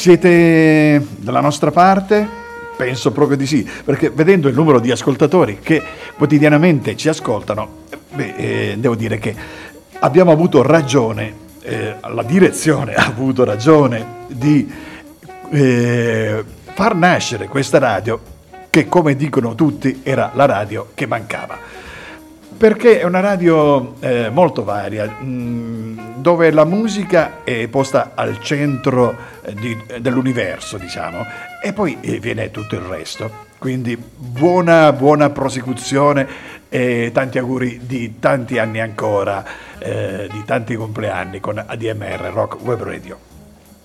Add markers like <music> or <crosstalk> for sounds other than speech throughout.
Siete dalla nostra parte? Penso proprio di sì, perché vedendo il numero di ascoltatori che quotidianamente ci ascoltano, beh, eh, devo dire che abbiamo avuto ragione, eh, la direzione <laughs> ha avuto ragione di eh, far nascere questa radio che, come dicono tutti, era la radio che mancava perché è una radio eh, molto varia, mh, mm, dove la musica è posta al centro eh, di, dell'universo, diciamo, e poi eh, viene tutto il resto. Quindi buona, buona prosecuzione e tanti auguri di tanti anni ancora, eh, di tanti compleanni con ADMR Rock Web Radio.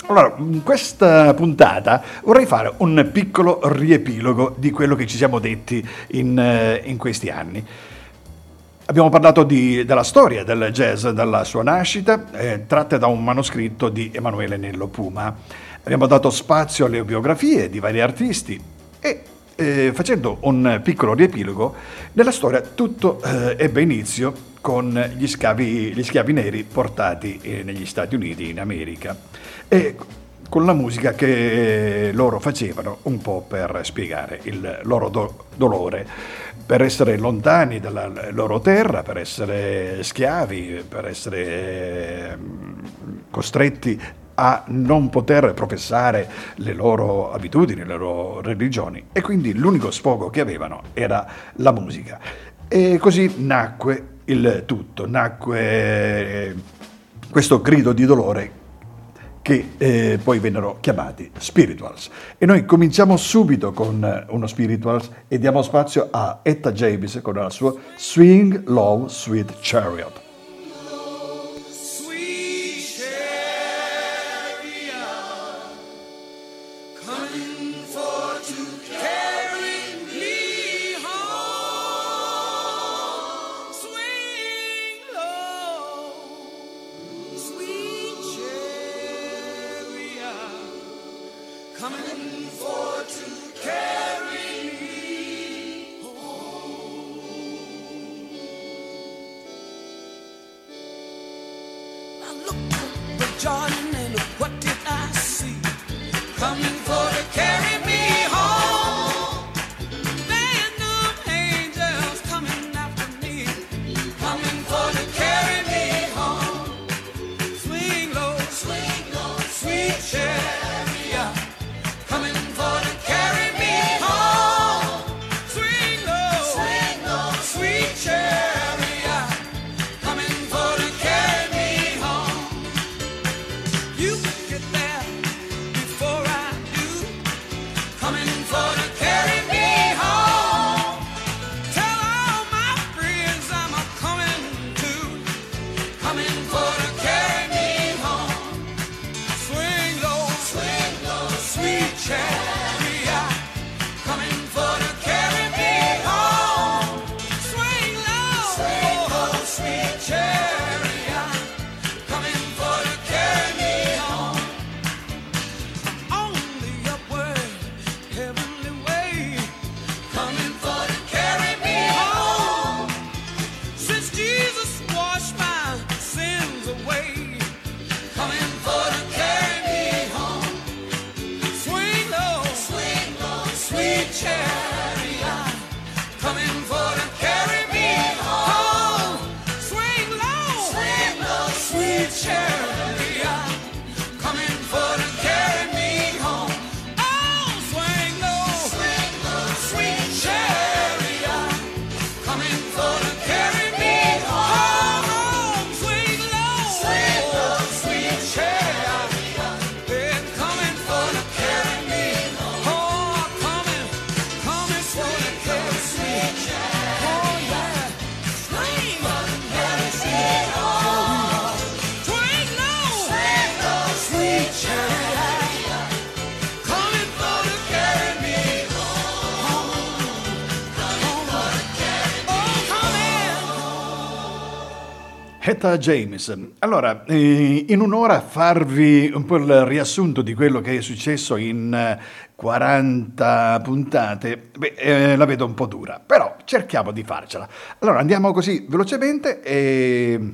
Allora, in questa puntata vorrei fare un piccolo riepilogo di quello che ci siamo detti in, eh, in questi anni. Abbiamo parlato di, della storia del jazz dalla sua nascita, eh, tratta da un manoscritto di Emanuele Nello Puma. Abbiamo dato spazio alle biografie di vari artisti e eh, facendo un piccolo riepilogo, nella storia tutto eh, ebbe inizio con gli schiavi, gli schiavi neri portati eh, negli Stati Uniti in America e con la musica che loro facevano un po' per spiegare il loro do- dolore per essere lontani dalla loro terra, per essere schiavi, per essere ehm, costretti a non poter professare le loro abitudini, le loro religioni e quindi l'unico sfogo che avevano era la musica. E così nacque il tutto, nacque eh, questo grido di dolore che eh, poi vennero chiamati spirituals. E noi cominciamo subito con uno spirituals e diamo spazio a Etta James con la sua Swing Low Sweet Chariot. Etta James. Allora, eh, in un'ora farvi un po' il riassunto di quello che è successo in 40 puntate, beh, eh, la vedo un po' dura, però cerchiamo di farcela. Allora, andiamo così velocemente e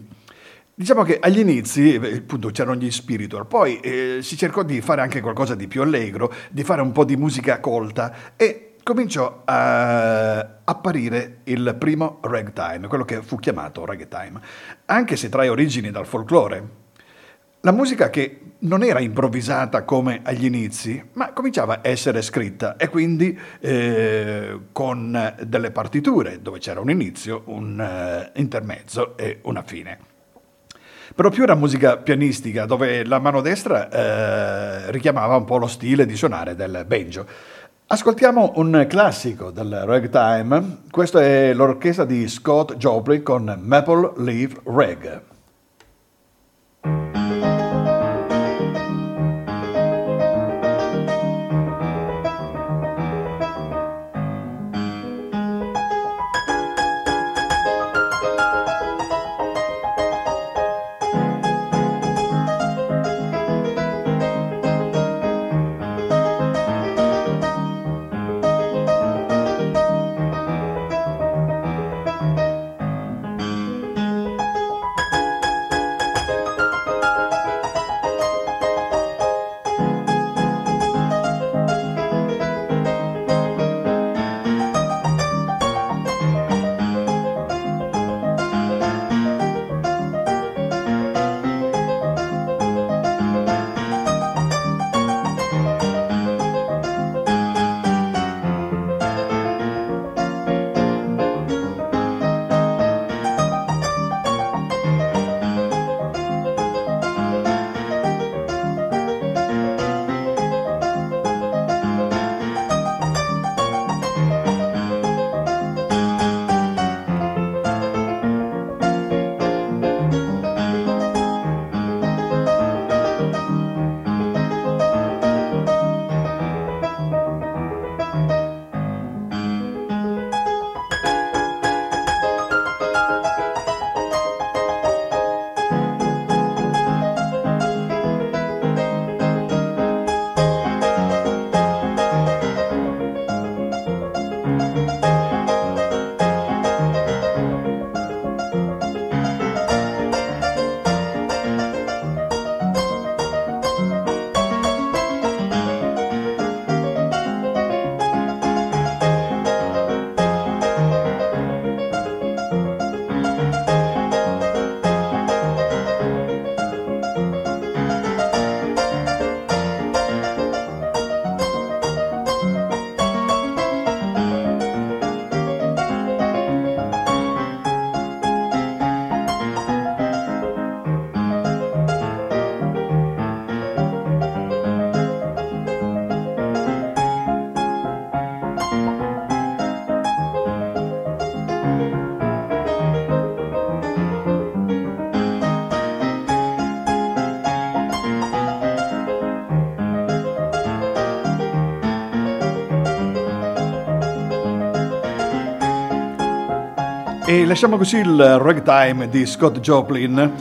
Diciamo che agli inizi eh, appunto, c'erano gli spiritual, poi eh, si cercò di fare anche qualcosa di più allegro, di fare un po' di musica colta e cominciò a apparire il primo ragtime, quello che fu chiamato ragtime, anche se trae origini dal folklore. La musica che non era improvvisata come agli inizi, ma cominciava a essere scritta e quindi eh, con delle partiture dove c'era un inizio, un uh, intermezzo e una fine. Però più era musica pianistica, dove la mano destra eh, richiamava un po' lo stile di suonare del banjo. Ascoltiamo un classico del ragtime, questa è l'orchestra di Scott Joplin con Maple Leaf Rag. Lasciamo così il ragtime di Scott Joplin.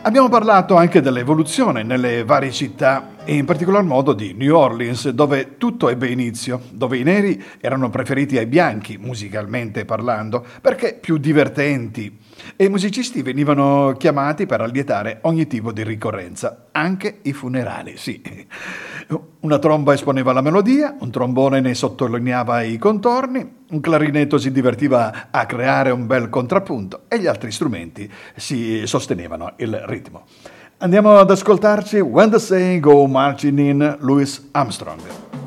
Abbiamo parlato anche dell'evoluzione nelle varie città e in particolar modo di New Orleans, dove tutto ebbe inizio, dove i neri erano preferiti ai bianchi, musicalmente parlando, perché più divertenti, e i musicisti venivano chiamati per allietare ogni tipo di ricorrenza, anche i funerali, sì. Una tromba esponeva la melodia, un trombone ne sottolineava i contorni, un clarinetto si divertiva a creare un bel contrappunto e gli altri strumenti si sostenevano il ritmo. Andiamo ad ascoltarci When the Say Go Marching in Louis Armstrong.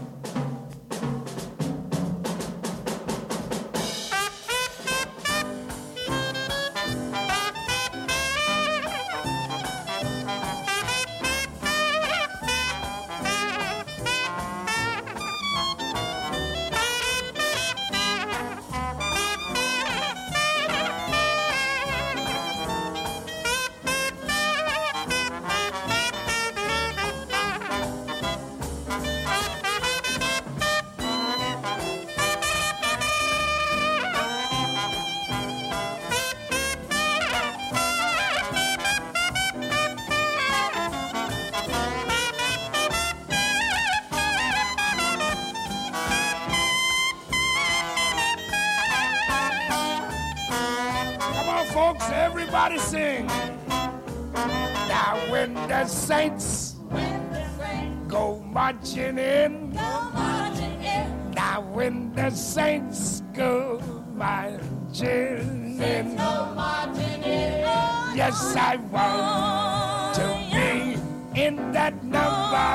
Everybody sing. Now when the saints go marching in, go marching in, now when the saints go marching in, yes, I want to be in that number.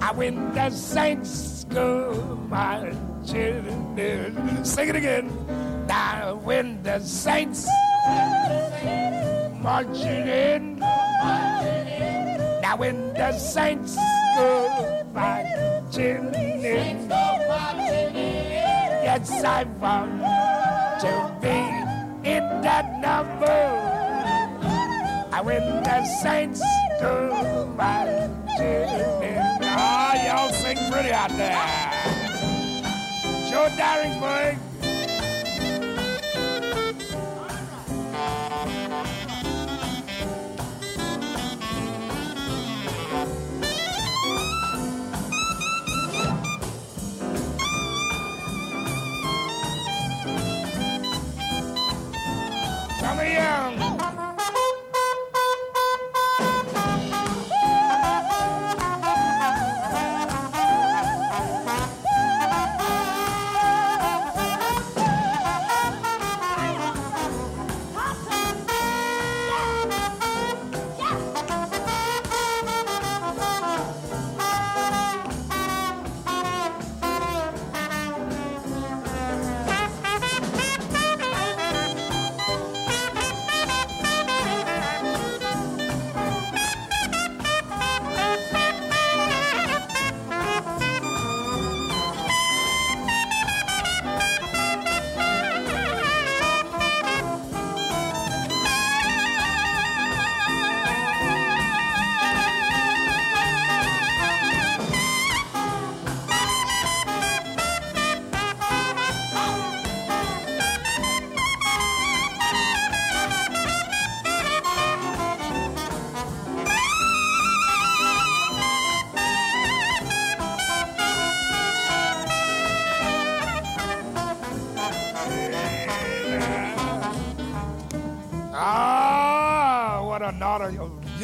I when the saints go marching in. Sing it again. Now when the saints marching in. Now when the saints go marching in. Yes, I want to be in that number. I when the saints go marching in. Ah, y'all sing pretty out there. Joe Daringsburg. Some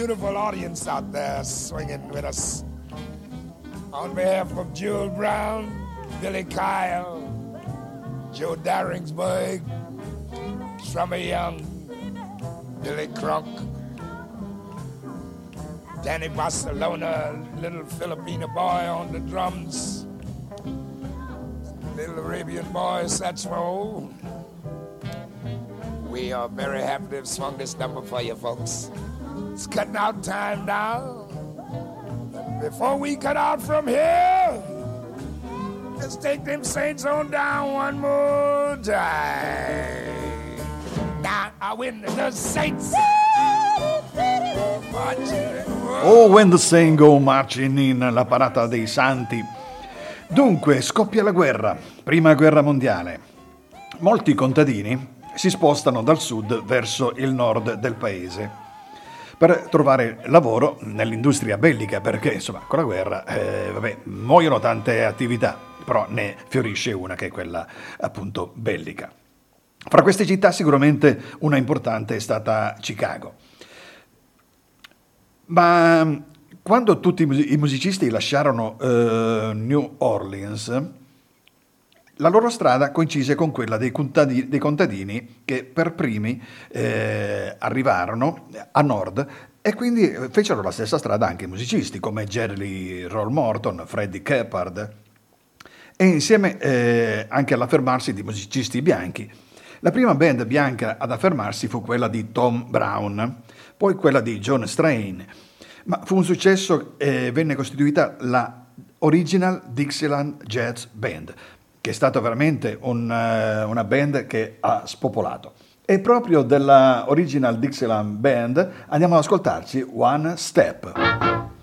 beautiful audience out there swinging with us. On behalf of Jewel Brown, Billy Kyle, Joe Daringsburg, Strummer Young, Billy Crunk, Danny Barcelona, little Filipino boy on the drums, little Arabian boy saxophone. We are very happy to have swung this number for you folks. Cutting out time now. Before we cut out from here, let's take them saints on down one more time. Now I win the saints. Oh, when the saints go marching in, la parata dei santi. Dunque, scoppia la guerra, prima guerra mondiale. Molti contadini si spostano dal sud verso il nord del paese per trovare lavoro nell'industria bellica, perché insomma con la guerra eh, vabbè, muoiono tante attività, però ne fiorisce una che è quella appunto bellica. Fra queste città sicuramente una importante è stata Chicago. Ma quando tutti i musicisti lasciarono eh, New Orleans, la loro strada coincise con quella dei contadini, dei contadini che per primi eh, arrivarono a nord e quindi fecero la stessa strada anche i musicisti come Jerry Roll Morton, Freddie Keppard e insieme eh, anche all'affermarsi di musicisti bianchi. La prima band bianca ad affermarsi fu quella di Tom Brown, poi quella di John Strain, ma fu un successo e venne costituita la Original Dixieland Jazz Band, che è stata veramente un, uh, una band che ha spopolato. E proprio della Original Dixieland Band andiamo ad ascoltarci One Step.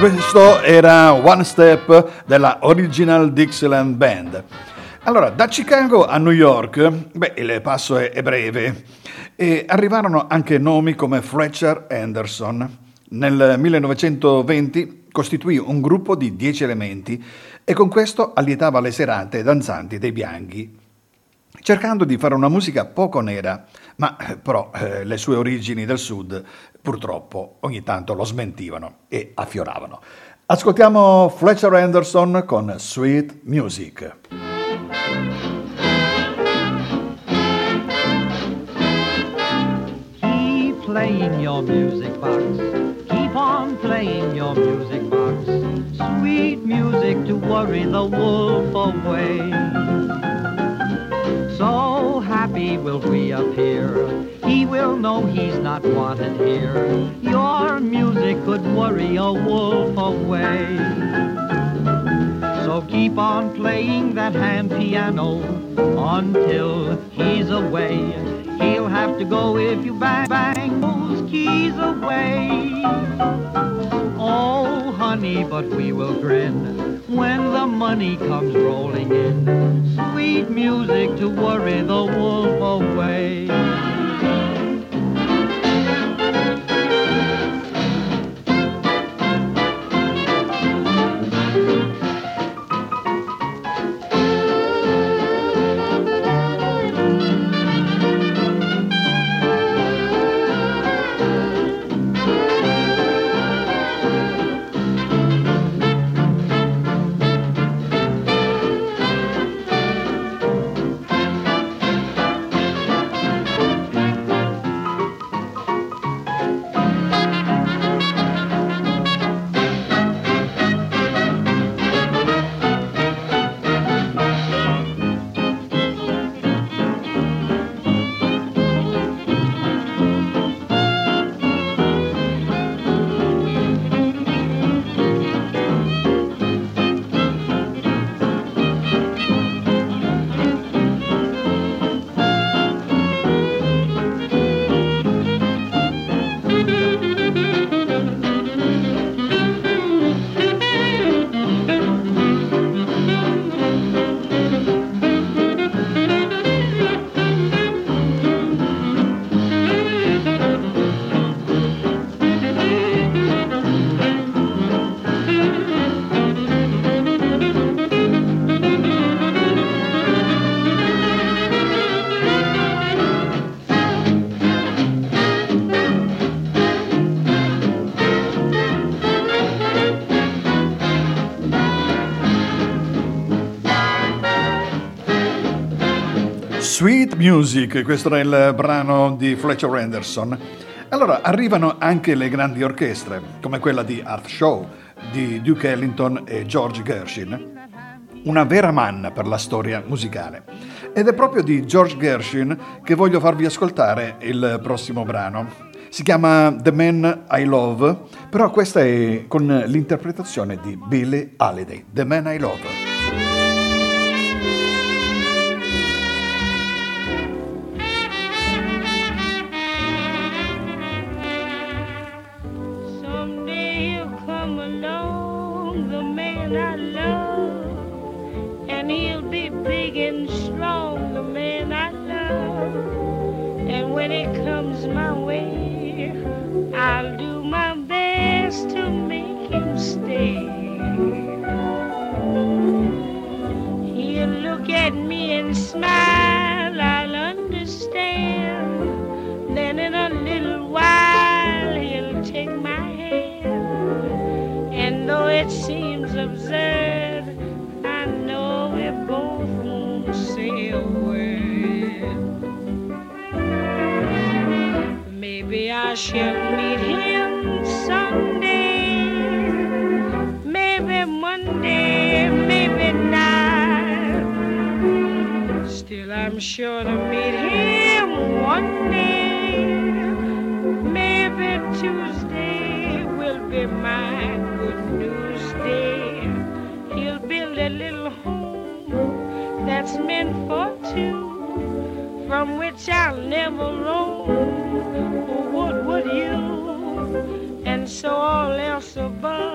Questo era One Step della Original Dixieland Band. Allora, da Chicago a New York, beh, il passo è, breve e arrivarono anche nomi come Fletcher Anderson. Nel 1920 costituì un gruppo di dieci elementi e con questo allietava le serate danzanti dei bianchi, cercando di fare una musica poco nera, ma eh, però eh, le sue origini del sud purtroppo ogni tanto lo smentivano e affioravano. Ascoltiamo Fletcher Anderson con Sweet Music. Keep playing your music box. Keep on playing your music box. Sweet music to worry the wolf away. So happy will we appear he will know he's not wanted here. Your music could worry a wolf away. So keep on playing that hand piano until he's away. He'll have to go if you bang, bang those keys away. Oh, honey, but we will grin when the money comes rolling in. Sweet music to worry the wolf away. Music, questo era il brano di Fletcher Anderson. Allora, arrivano anche le grandi orchestre, come quella di Art Shaw, di Duke Ellington e George Gershwin. Una vera manna per la storia musicale. Ed è proprio di George Gershwin che voglio farvi ascoltare il prossimo brano. Si chiama The Man I Love, però questa è con l'interpretazione di Billy Holiday, The Man I Love. smile, I'll understand. Then in a little while, he'll take my hand. And though it seems absurd, I know we both won't say a word. Maybe I should. sure to meet him one day. Maybe Tuesday will be my good news day. He'll build a little home that's meant for two, from which I'll never roam. Oh, what would you? And so all else above.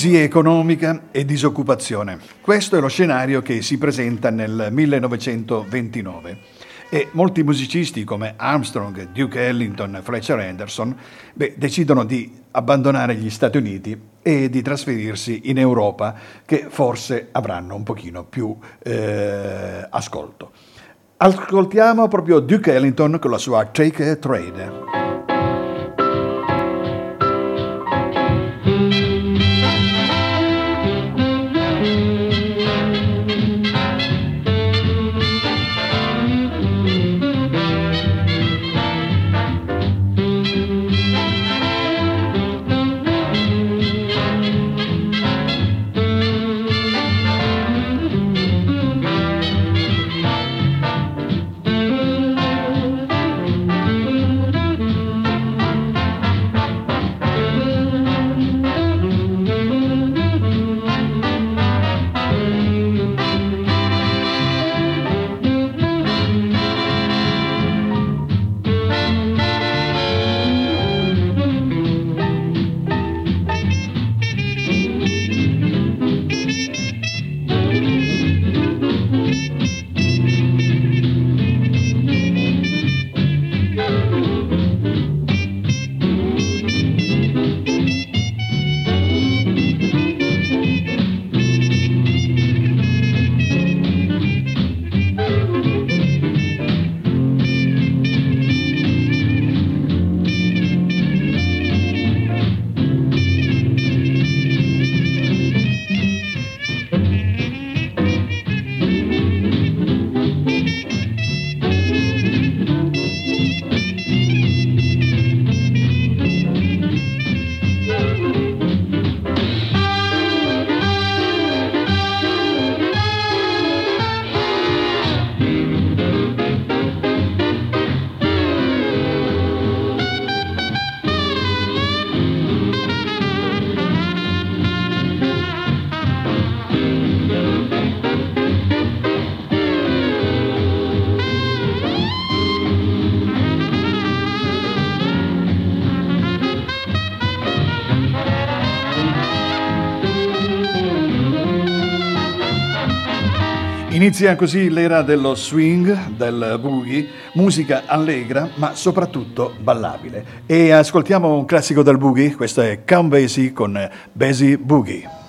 Crisi economica e disoccupazione. Questo è lo scenario che si presenta nel 1929 e molti musicisti come Armstrong, Duke Ellington Fletcher Henderson beh, decidono di abbandonare gli Stati Uniti e di trasferirsi in Europa che forse avranno un pochino più eh, ascolto. Ascoltiamo proprio Duke Ellington con la sua Take a Trade. Inizia così l'era dello swing, del boogie, musica allegra ma soprattutto ballabile. E ascoltiamo un classico del boogie, questo è Count Basie con Basie Boogie.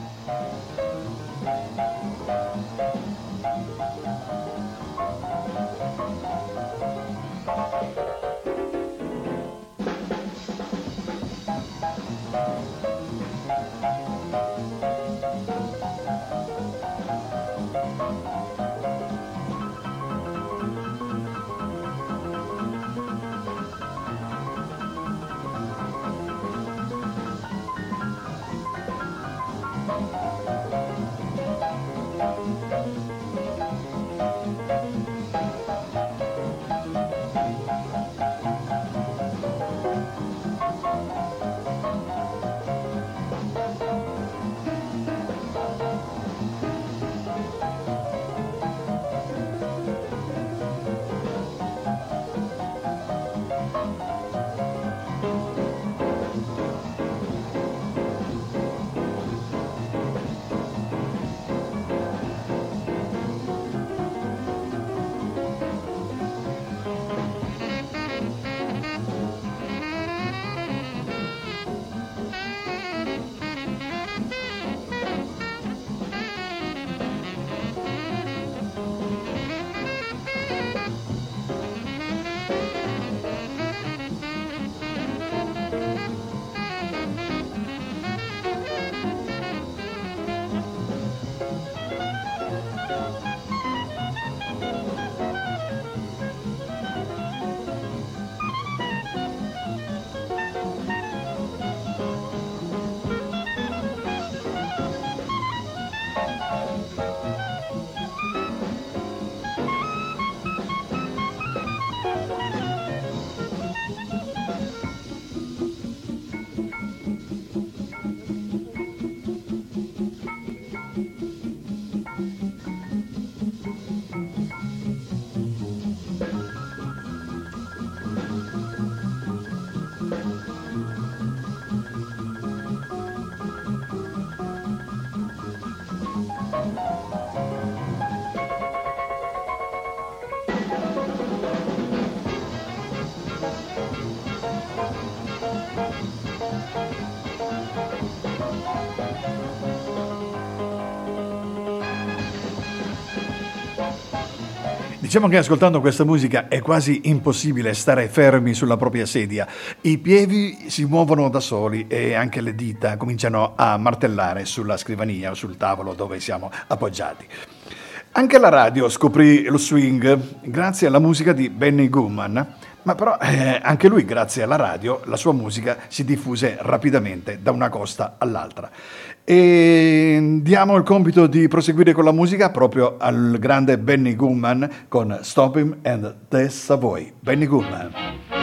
Diciamo che ascoltando questa musica è quasi impossibile stare fermi sulla propria sedia. I piedi si muovono da soli e anche le dita cominciano a martellare sulla scrivania o sul tavolo dove siamo appoggiati. Anche la radio scoprì lo swing grazie alla musica di Benny Goodman, ma però eh, anche lui, grazie alla radio, la sua musica si diffuse rapidamente da una costa all'altra. E diamo il compito di proseguire con la musica proprio al grande Benny Goodman con Stop Him and The Savoy. Benny Goodman.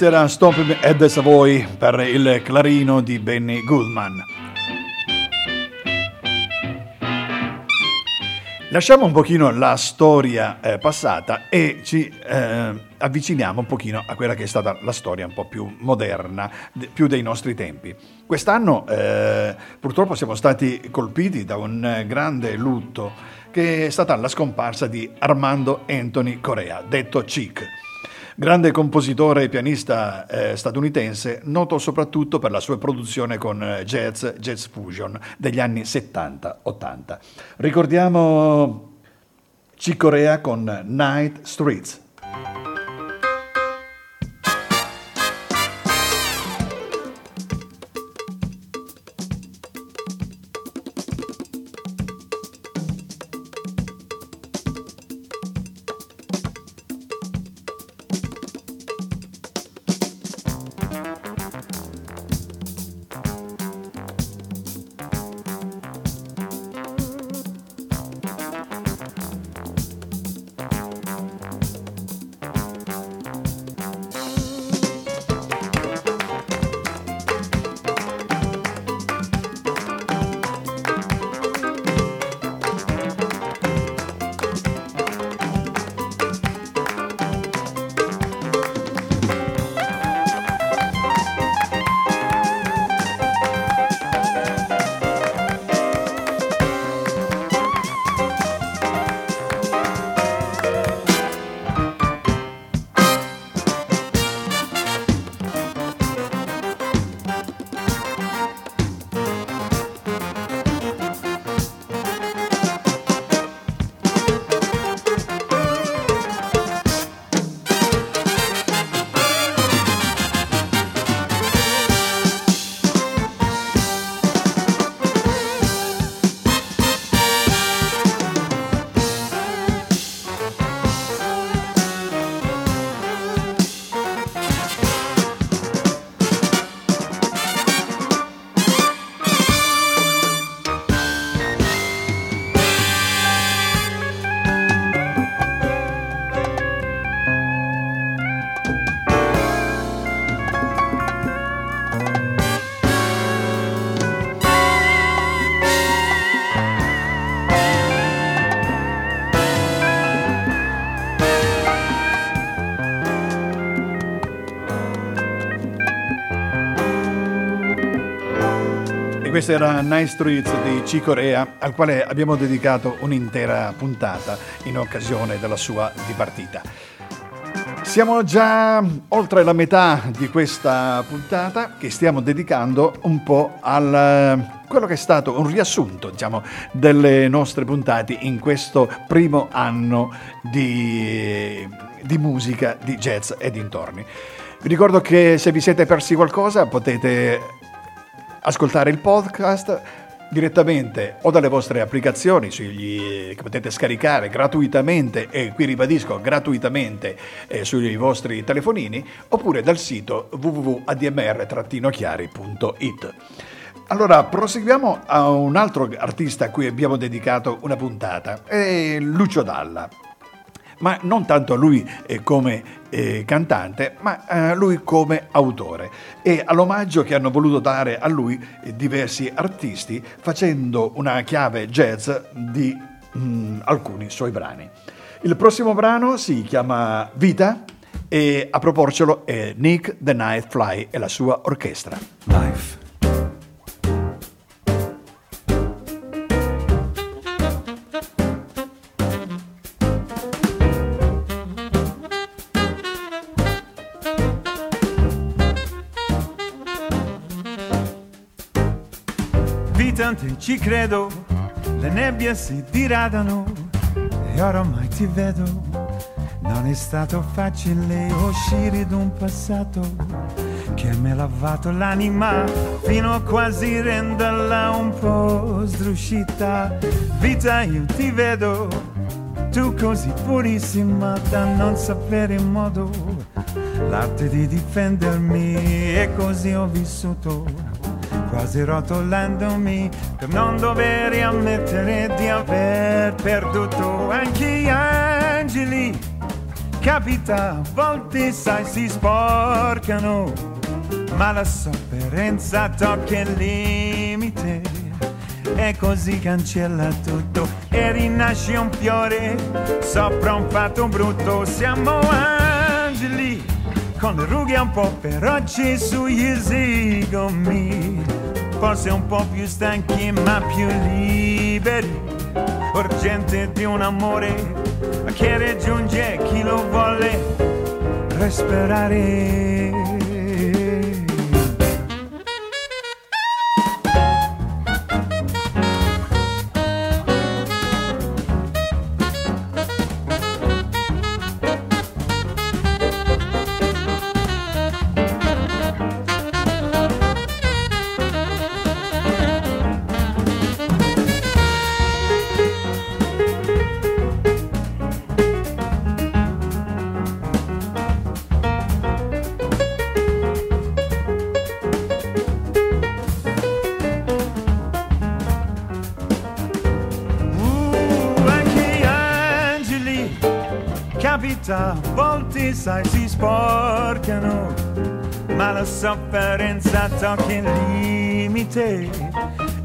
Questa era Stop at the Savoy per il clarino di Benny Goodman. Lasciamo un pochino la storia eh, passata e ci eh, avviciniamo un pochino a quella che è stata la storia un po' più moderna, de, più dei nostri tempi. Quest'anno eh, purtroppo siamo stati colpiti da un grande lutto che è stata la scomparsa di Armando Anthony Correa, detto Chic Grande compositore e pianista eh, statunitense, noto soprattutto per la sua produzione con eh, jazz, jazz fusion degli anni 70-80. Ricordiamo Cicorea con Night Streets. Questa era Night Streets di Cicorea, al quale abbiamo dedicato un'intera puntata in occasione della sua dipartita. Siamo già oltre la metà di questa puntata che stiamo dedicando un po' a quello che è stato un riassunto diciamo, delle nostre puntate in questo primo anno di, di musica, di jazz e dintorni. Vi ricordo che se vi siete persi qualcosa potete ascoltare il podcast direttamente o dalle vostre applicazioni sugli, che potete scaricare gratuitamente e qui ribadisco gratuitamente eh, sui vostri telefonini oppure dal sito www.admr-chiari.it. Allora, proseguiamo a un altro artista a cui abbiamo dedicato una puntata, è Lucio Dalla ma non tanto lui eh, come eh, cantante, ma eh, lui come autore e all'omaggio che hanno voluto dare a lui eh, diversi artisti facendo una chiave jazz di mh, mm, alcuni suoi brani. Il prossimo brano si chiama Vita e a proporcelo è Nick the Night Fly e la sua orchestra. Life. Ci credo, le nebbie si diradano e oramai ti vedo. Non è stato facile uscire da un passato che mi ha lavato l'anima fino a quasi renderla un po' sdruscita. Vita, io ti vedo, tu così purissima da non sapere in modo l'arte di difendermi e così ho vissuto quasi rotolandomi per non dover ammettere di aver perduto anche gli angeli. Capita, a volte sai si sporcano, ma la sofferenza tocca il limite e così cancella tutto e rinasce un fiore sopra un fatto brutto. Siamo angeli con le rughe un po' feroci sugli zigomi forse un po' più stanchi ma più liberi, urgente di un amore che raggiunge chi lo vuole respirare. Tocca il limite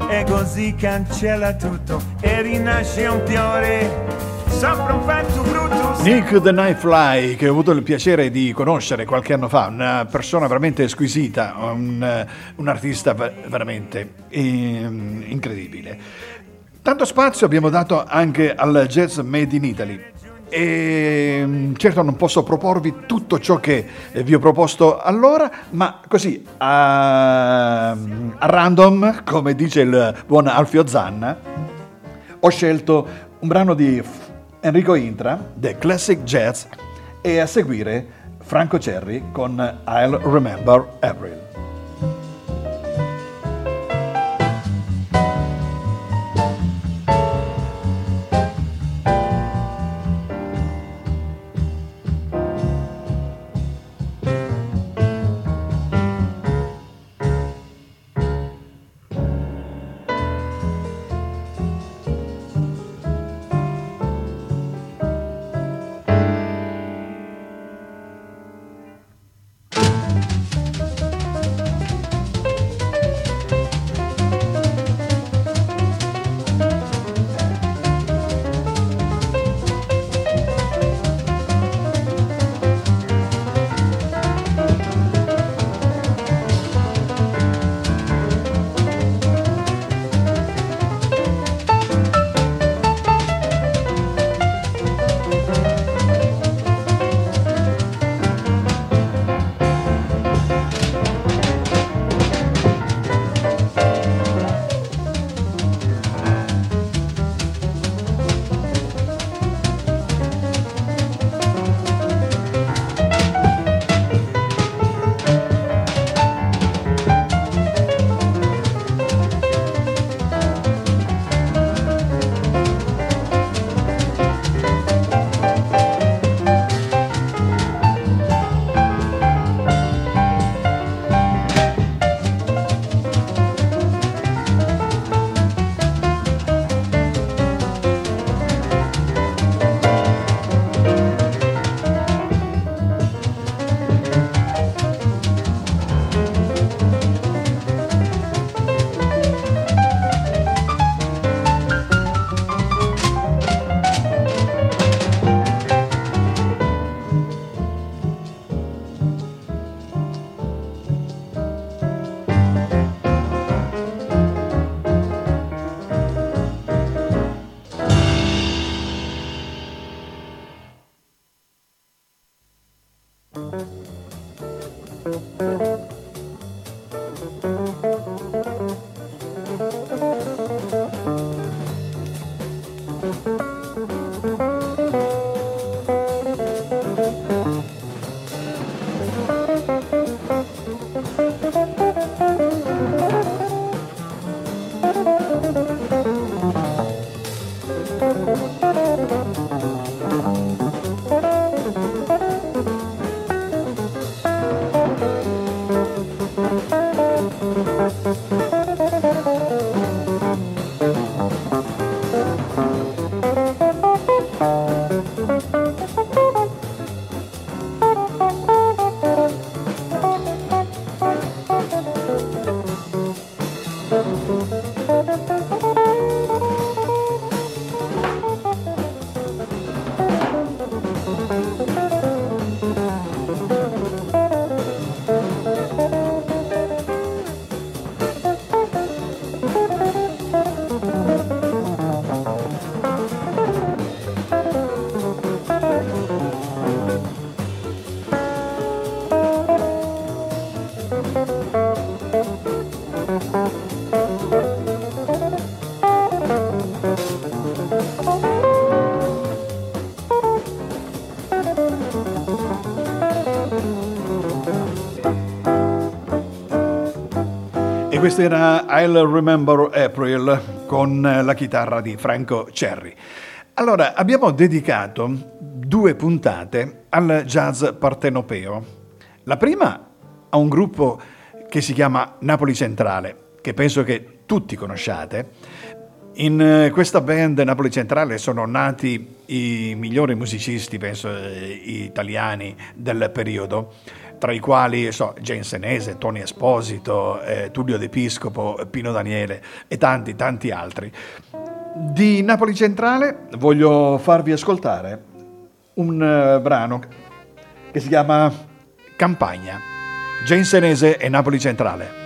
e così cancella tutto e rinasce un fiore sopra un fatto brutto. Nick the Nightfly, che ho avuto il piacere di conoscere qualche anno fa, una persona veramente squisita, un, un artista veramente ehm, incredibile. Tanto spazio abbiamo dato anche al jazz made in Italy e mm, certo non posso proporvi tutto ciò che vi ho proposto allora, ma così a, a random, come dice il buon Alfio Zanna, ho scelto un brano di Enrico Intra, The Classic Jazz, e a seguire Franco Cerri con I'll Remember April. E questa era I'll Remember April con la chitarra di Franco Cerri. Allora, abbiamo dedicato due puntate al jazz partenopeo. La prima a un gruppo che si chiama Napoli Centrale, che penso che tutti conosciate. In eh, questa band Napoli Centrale sono nati i migliori musicisti, penso, eh, italiani del periodo tra i quali so, Gensenese, Tony Esposito, eh, Tullio D'Episcopo, Pino Daniele e tanti, tanti altri. Di Napoli Centrale voglio farvi ascoltare un uh, brano che si chiama Campagna, Gensenese e Napoli Centrale.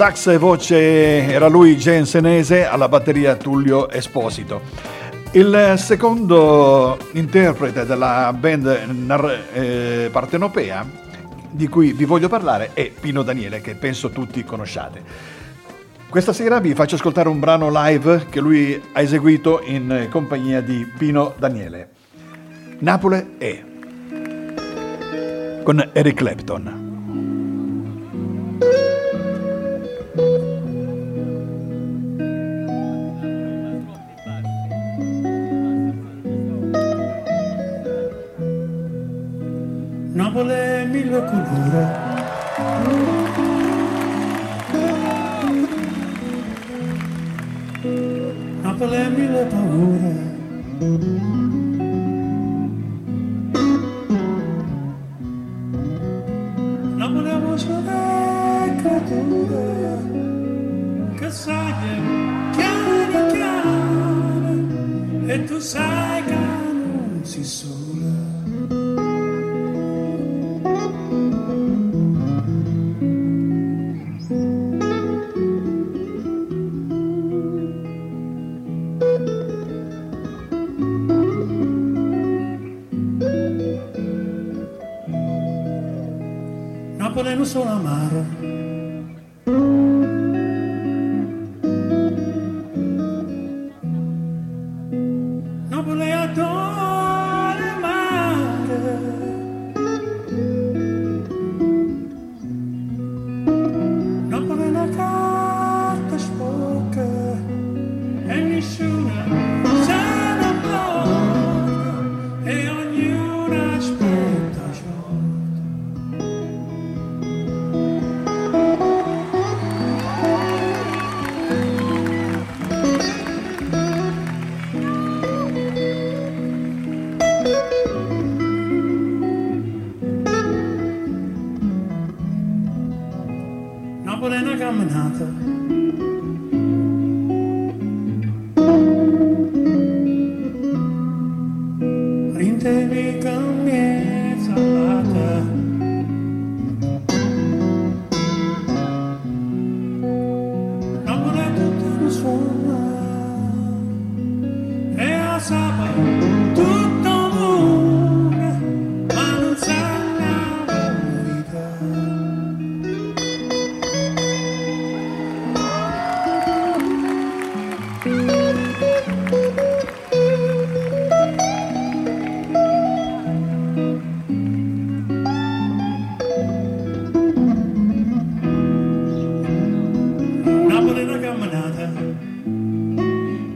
Sax e voce era lui Jensenese, alla batteria Tullio Esposito. Il secondo interprete della band eh, partenopea di cui vi voglio parlare è Pino Daniele, che penso tutti conosciate. Questa sera vi faccio ascoltare un brano live che lui ha eseguito in compagnia di Pino Daniele. Napoli è con Eric Clapton. Napoli mille colore. Napoli mille paure. Napoli voce creature che sai chiara chiara e tu sai che non si sola. Eu sou la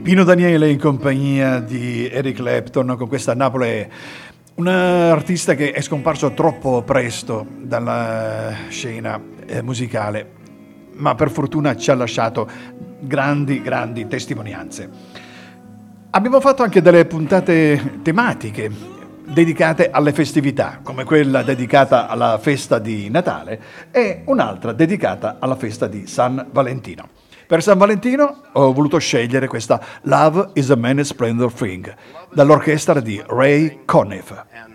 Pino Daniele in compagnia di Eric Clapton con questa Napoli, un artista che è scomparso troppo presto dalla scena eh, musicale, ma per fortuna ci ha lasciato grandi, grandi testimonianze. Abbiamo fatto anche delle puntate tematiche dedicate alle festività, come quella dedicata alla festa di Natale e un'altra dedicata alla festa di San Valentino. Per San Valentino ho voluto scegliere questa Love is a Many Splendor Thing dall'orchestra di Ray Conniff.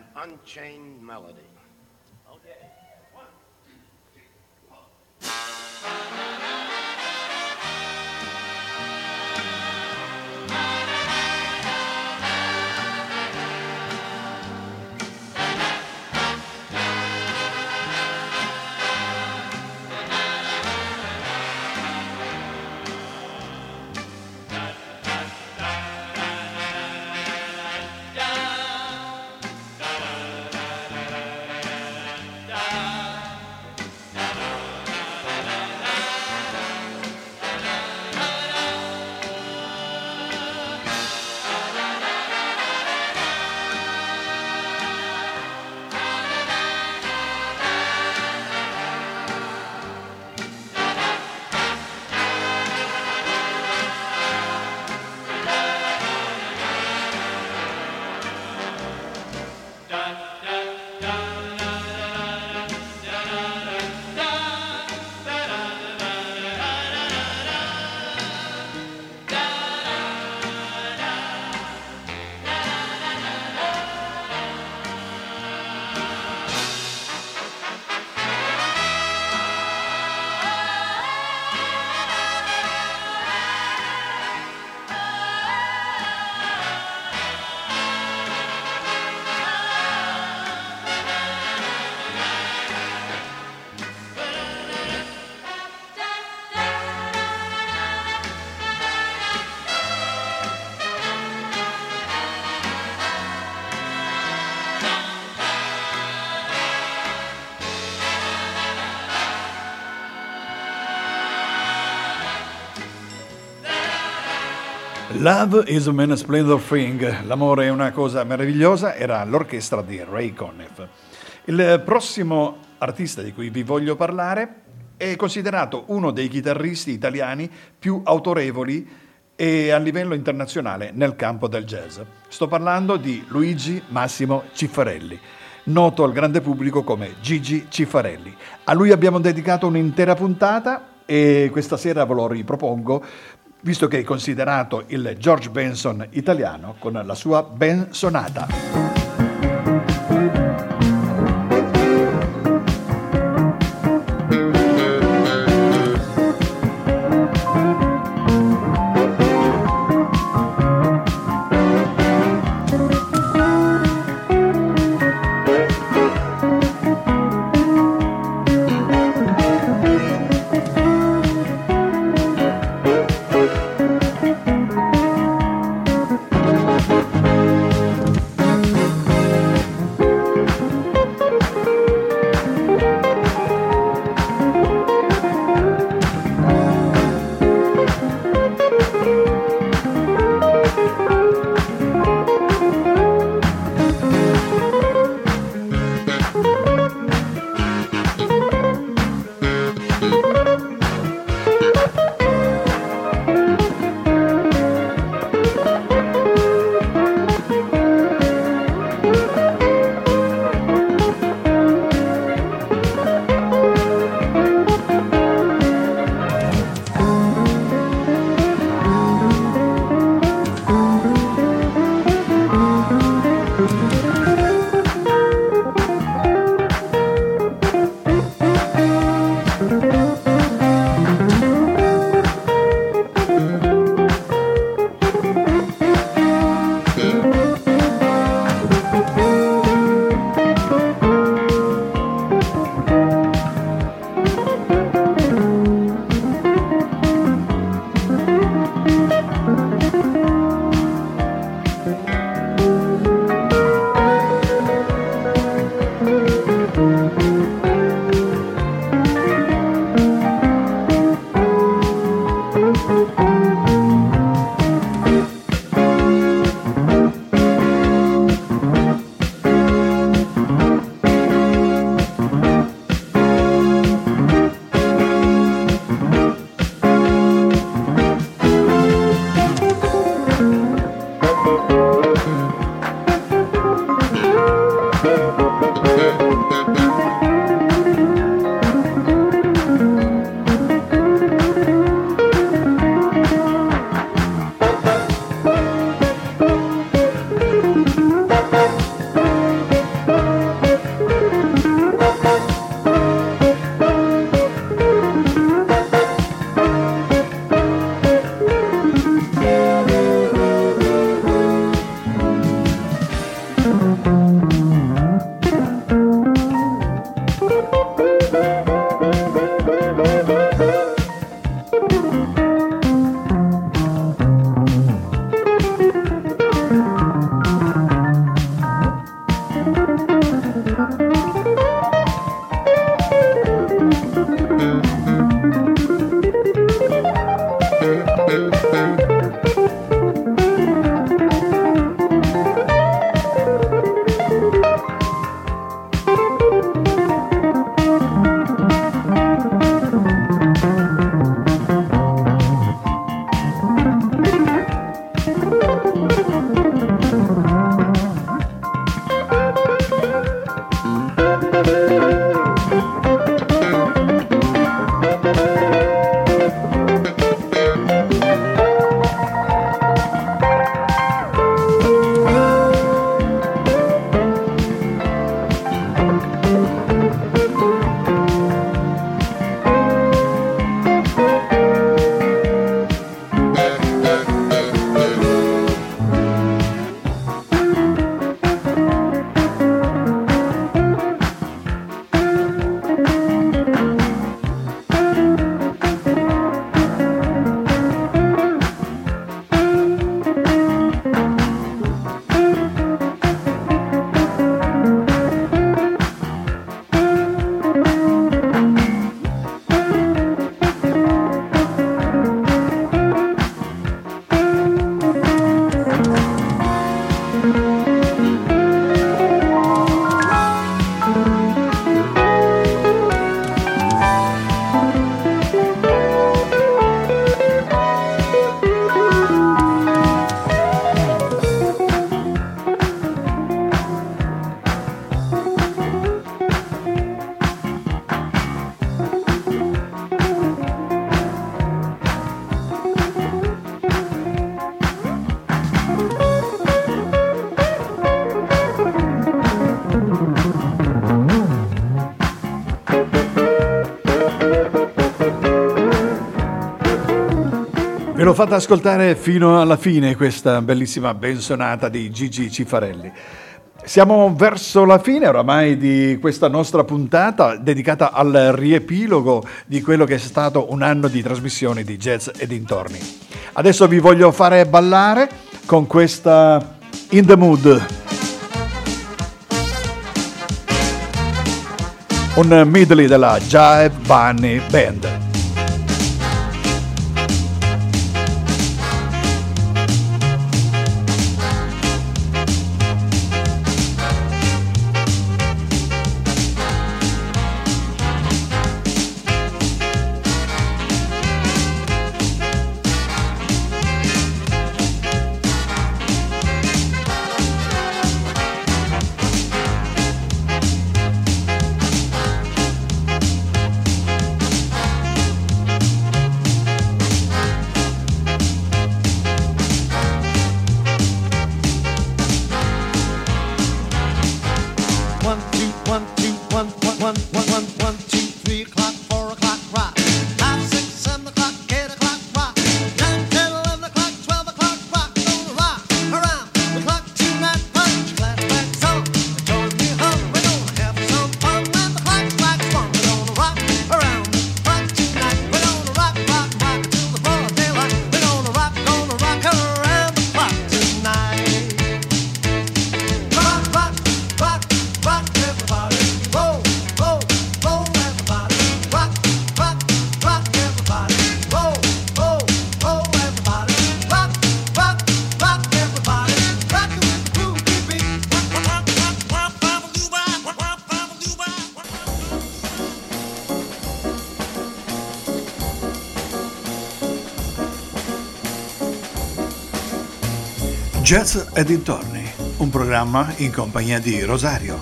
Love is a man splendor thing, l'amore è una cosa meravigliosa, era l'orchestra di Ray Conniff. Il prossimo artista di cui vi voglio parlare è considerato uno dei chitarristi italiani più autorevoli e a livello internazionale nel campo del jazz. Sto parlando di Luigi Massimo Ciffarelli, noto al grande pubblico come Gigi Ciffarelli. A lui abbiamo dedicato un'intera puntata e questa sera ve lo ripropongo visto che è considerato il George Benson italiano con la sua Ben fatta ascoltare fino alla fine questa bellissima bensonata di Gigi Cifarelli. Siamo verso la fine oramai di questa nostra puntata dedicata al riepilogo di quello che è stato un anno di trasmissioni di jazz e dintorni. Adesso vi voglio fare ballare con questa In the Mood. Un medley della Jive Bunny Band. Jazz e dintorni, un programma in compagnia di Rosario.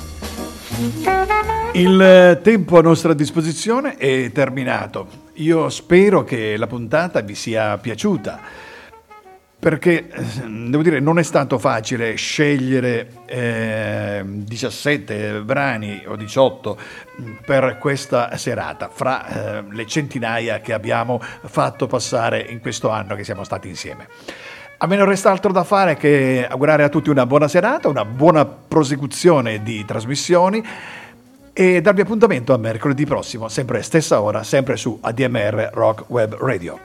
Il tempo a nostra disposizione è terminato. Io spero che la puntata vi sia piaciuta perché eh, devo dire non è stato facile scegliere eh, 17 brani o 18 per questa serata fra eh, le centinaia che abbiamo fatto passare in questo anno che siamo stati insieme. A me non resta altro da fare che augurare a tutti una buona serata, una buona prosecuzione di trasmissioni e darvi appuntamento a mercoledì prossimo, sempre stessa ora, sempre su ADMR Rock Web Radio.